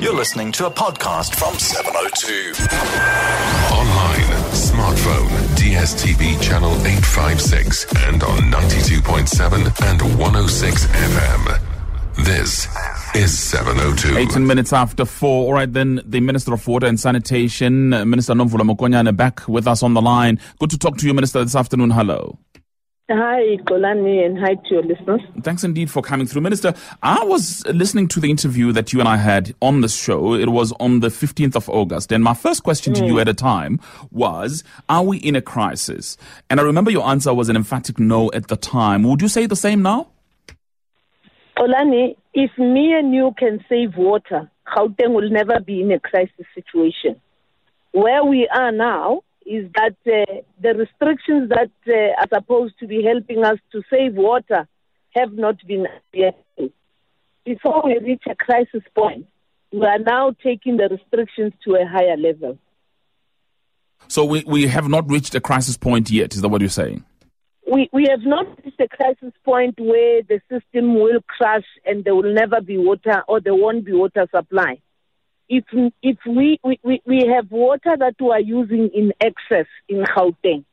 You're listening to a podcast from 702. Online, smartphone, DSTV channel 856 and on 92.7 and 106 FM. This is 702. 18 minutes after four. All right, then the Minister of Water and Sanitation, uh, Minister Nomvula Mokonyane, back with us on the line. Good to talk to you, Minister, this afternoon. Hello. Hi, Xolani, and hi to your listeners. Thanks indeed for coming through. Minister, I was listening to the interview that you and I had on the show. It was on the 15th of August. And my first question to you mm. at the time was, are we in a crisis? And I remember your answer was an emphatic no at the time. Would you say the same now? Xolani, if me and you can save water, Gauteng will never be in a crisis situation. Where we are now is that uh, the restrictions that uh, are supposed to be helping us to save water have not been adhered Before we reach a crisis point, we are now taking the restrictions to a higher level. So we, we have not reached a crisis point yet, is that what you're saying? We, we have not reached a crisis point where the system will crash and there will never be water or there won't be water supply if if we, we, we have water that we are using in excess in Gauteng,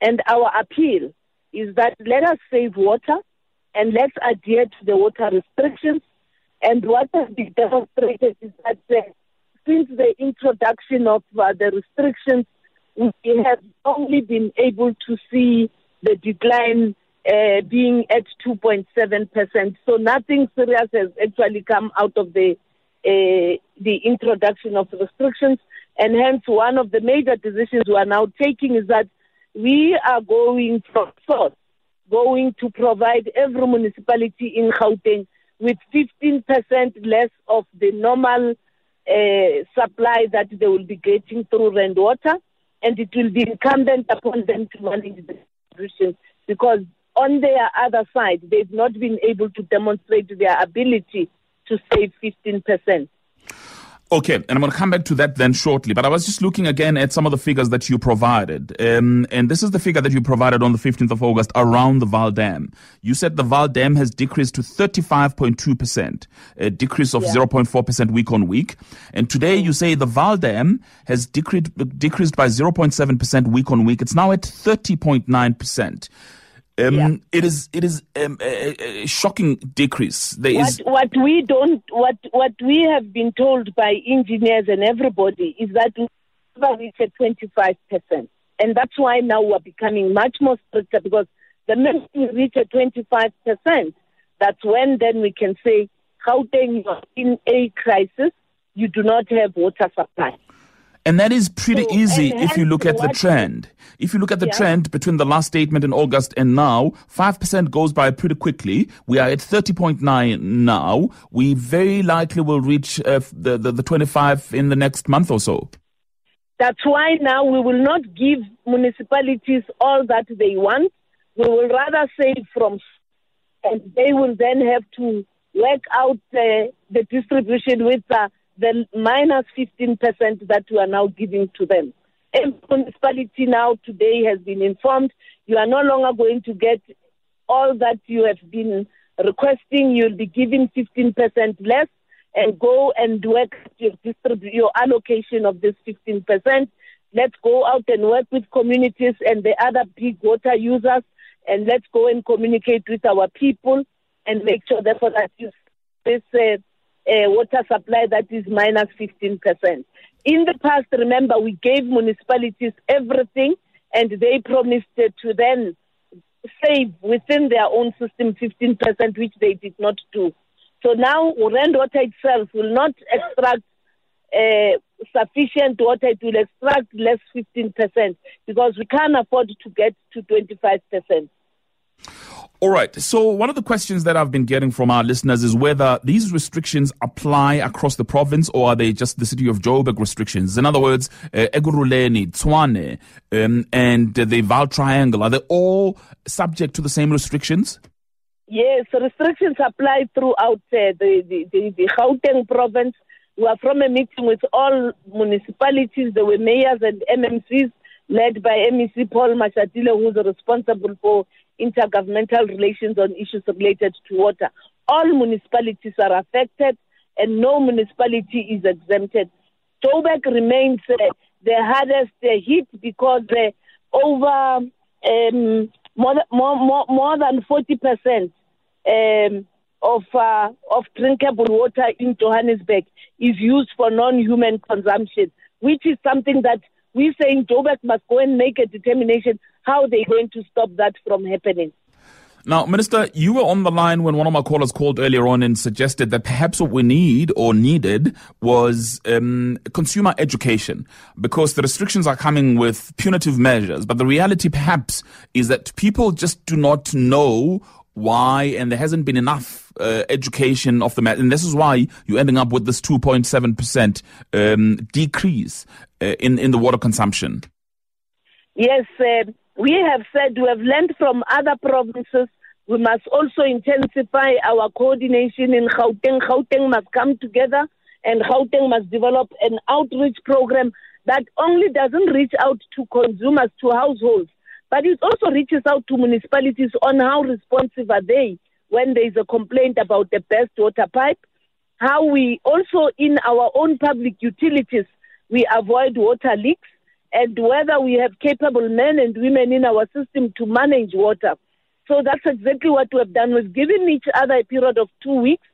and our appeal is that let us save water and let's adhere to the water restrictions. And what has been demonstrated is that uh, since the introduction of uh, the restrictions, we have only been able to see the decline uh, being at 2.7%. So nothing serious has actually come out of the uh, the introduction of restrictions. And hence, one of the major decisions we are now taking is that we are going from source, going to provide every municipality in Gauteng with 15% less of the normal uh, supply that they will be getting through Rand Water. And it will be incumbent upon them to manage the distribution because on their other side, they've not been able to demonstrate their ability to save 15%. Okay, and I'm going to come back to that then shortly. But I was just looking again at some of the figures that you provided. Um, and this is the figure that you provided on the 15th of August around the Vaal Dam. You said the Vaal Dam has decreased to 35.2%, a decrease of yeah. 0.4% week on week. And today you say the Vaal Dam has decreased, decreased by 0.7% week on week. It's now at 30.9%. Um, yeah. It is it is um, a, a, shocking decrease. There what, is... what we don't what what we have been told by engineers and everybody is that we never reach a twenty five percent, and that's why now we're becoming much more stricter because the minute we reach a twenty five percent, that's when then we can say, Gauteng, you're in a crisis. You do not have water supply. And that is pretty so, easy if you look at the trend. If you look at the yeah. trend between the last statement in August and now, 5% goes by pretty quickly. We are at 30.9 now. We very likely will reach uh, the, the, the 25 in the next month or so. That's why now we will not give municipalities all that they want. We will rather save from, and they will then have to work out uh, the distribution with uh, the minus 15% that we are now giving to them. Every municipality now today has been informed you are no longer going to get all that you have been requesting. You'll be giving 15% less and go and work your, distrib- your allocation of this 15%. Let's go out and work with communities and the other big water users and let's go and communicate with our people and make sure therefore that you, this uh, uh, water supply that is minus 15%. In the past, remember, we gave municipalities everything and they promised to then save within their own system 15%, which they did not do. So now, Rand Water itself will not extract uh, sufficient water, it will extract less 15% because we can't afford to get to 25%. All right. So one of the questions that I've been getting from our listeners is whether these restrictions apply across the province or are they just the city of Joburg restrictions? In other words, uh, Ekurhuleni, Tshwane, um, and the Vaal Triangle, are they all subject to the same restrictions? Yes, restrictions apply throughout uh, the, the, the, the Gauteng province. We are from a meeting with all municipalities. There were mayors and MMCs led by MEC Paul Mashatile, who's responsible for intergovernmental relations on issues related to water. All municipalities are affected, and no municipality is exempted. Joburg remains uh, the hardest uh, hit because uh, over um, more, more, more, than 40 percent um, of uh, of drinkable water in Johannesburg is used for non-human consumption, which is something that we say in Joburg must go and make a determination how they're going to stop that from happening. Now, Minister, you were on the line when one of my callers called earlier on and suggested that perhaps what we need or needed was um, consumer education because the restrictions are coming with punitive measures. But the reality, perhaps, is that people just do not know why, and there hasn't been enough uh, education of the matter. And this is why you're ending up with this 2.7% um, decrease uh, in, in the water consumption. Yes, uh, we have said we have learned from other provinces we must also intensify our coordination in Gauteng. Gauteng must come together and Gauteng must develop an outreach program that only doesn't reach out to consumers, to households, but it also reaches out to municipalities on how responsive are they when there is a complaint about the best water pipe, how we also in our own public utilities we avoid water leaks, and whether we have capable men and women in our system to manage water. So that's exactly what we have done. We've given each other a period of two weeks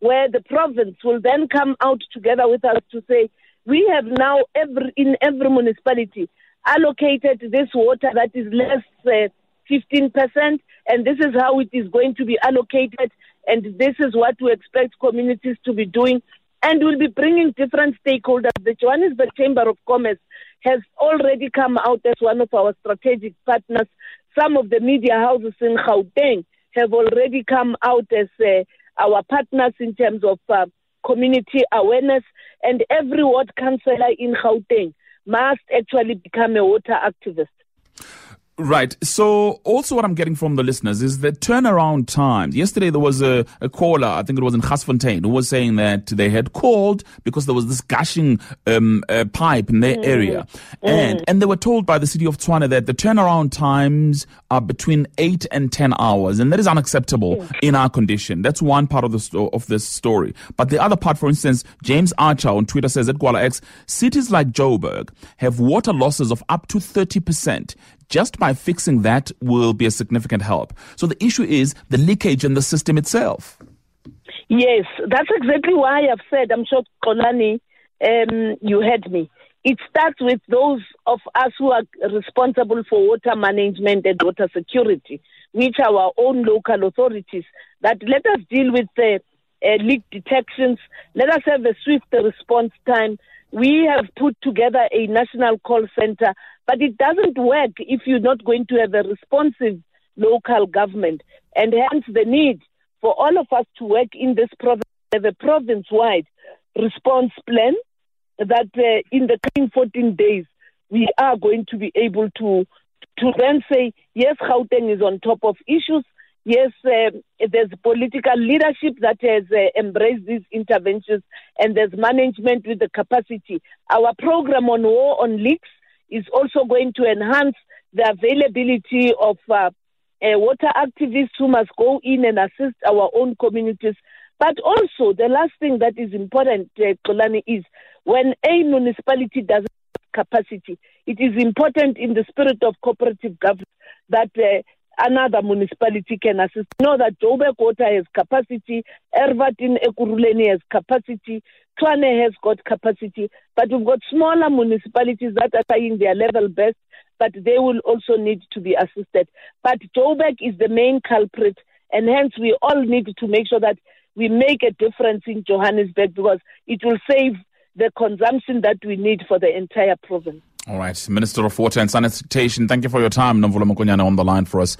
where the province will then come out together with us to say, we have now every, in every municipality allocated this water that is less uh, 15%, and this is how it is going to be allocated, and this is what we expect communities to be doing. And we'll be bringing different stakeholders. The Johannesburg Chamber of Commerce has already come out as one of our strategic partners some of the media houses in Gauteng have already come out as uh, our partners in terms of uh, community awareness, and every ward councillor in Gauteng must actually become a water activist. Right. So also what I'm getting from the listeners is the turnaround times. Yesterday there was a, a caller, I think it was in Garsfontein, who was saying that they had called because there was this gushing um, uh, pipe in their mm. area. Mm. And and they were told by the city of Tshwane that the turnaround times are between 8 and 10 hours and that is unacceptable mm. in our condition. That's one part of the sto- of this story. But the other part for instance, James Archer on Twitter says at Gwala X, cities like Joburg have water losses of up to 30% just by fixing that will be a significant help. So the issue is the leakage in the system itself. Yes, that's exactly why I've said, I'm sure Xolani, um, you heard me. It starts with those of us who are responsible for water management and water security, which are our own local authorities, that let us deal with the uh, leak detections, let us have a swift response time. We have put together a national call center but it doesn't work if you're not going to have a responsive local government. And hence the need for all of us to work in this province, a province wide response plan that uh, in the coming 14 days we are going to be able to to then say yes Gauteng is on top of issues yes uh, there's political leadership that has uh, embraced these interventions and there's management with the capacity our program on war on leaks is also going to enhance the availability of uh, uh, water activists who must go in and assist our own communities. But also, the last thing that is important, uh, Xolani, is when a municipality doesn't have capacity, it is important in the spirit of cooperative governance that uh, another municipality can assist. Know that Joburg Water has capacity, Ervatin Ekurhuleni has capacity, Tshwane has got capacity, but we've got smaller municipalities that are trying their level best, but they will also need to be assisted. But Joburg is the main culprit, and hence we all need to make sure that we make a difference in Johannesburg because it will save the consumption that we need for the entire province. All right, Minister of Water and Sanitation, thank you for your time. Nomvula Mokonyane on the line for us.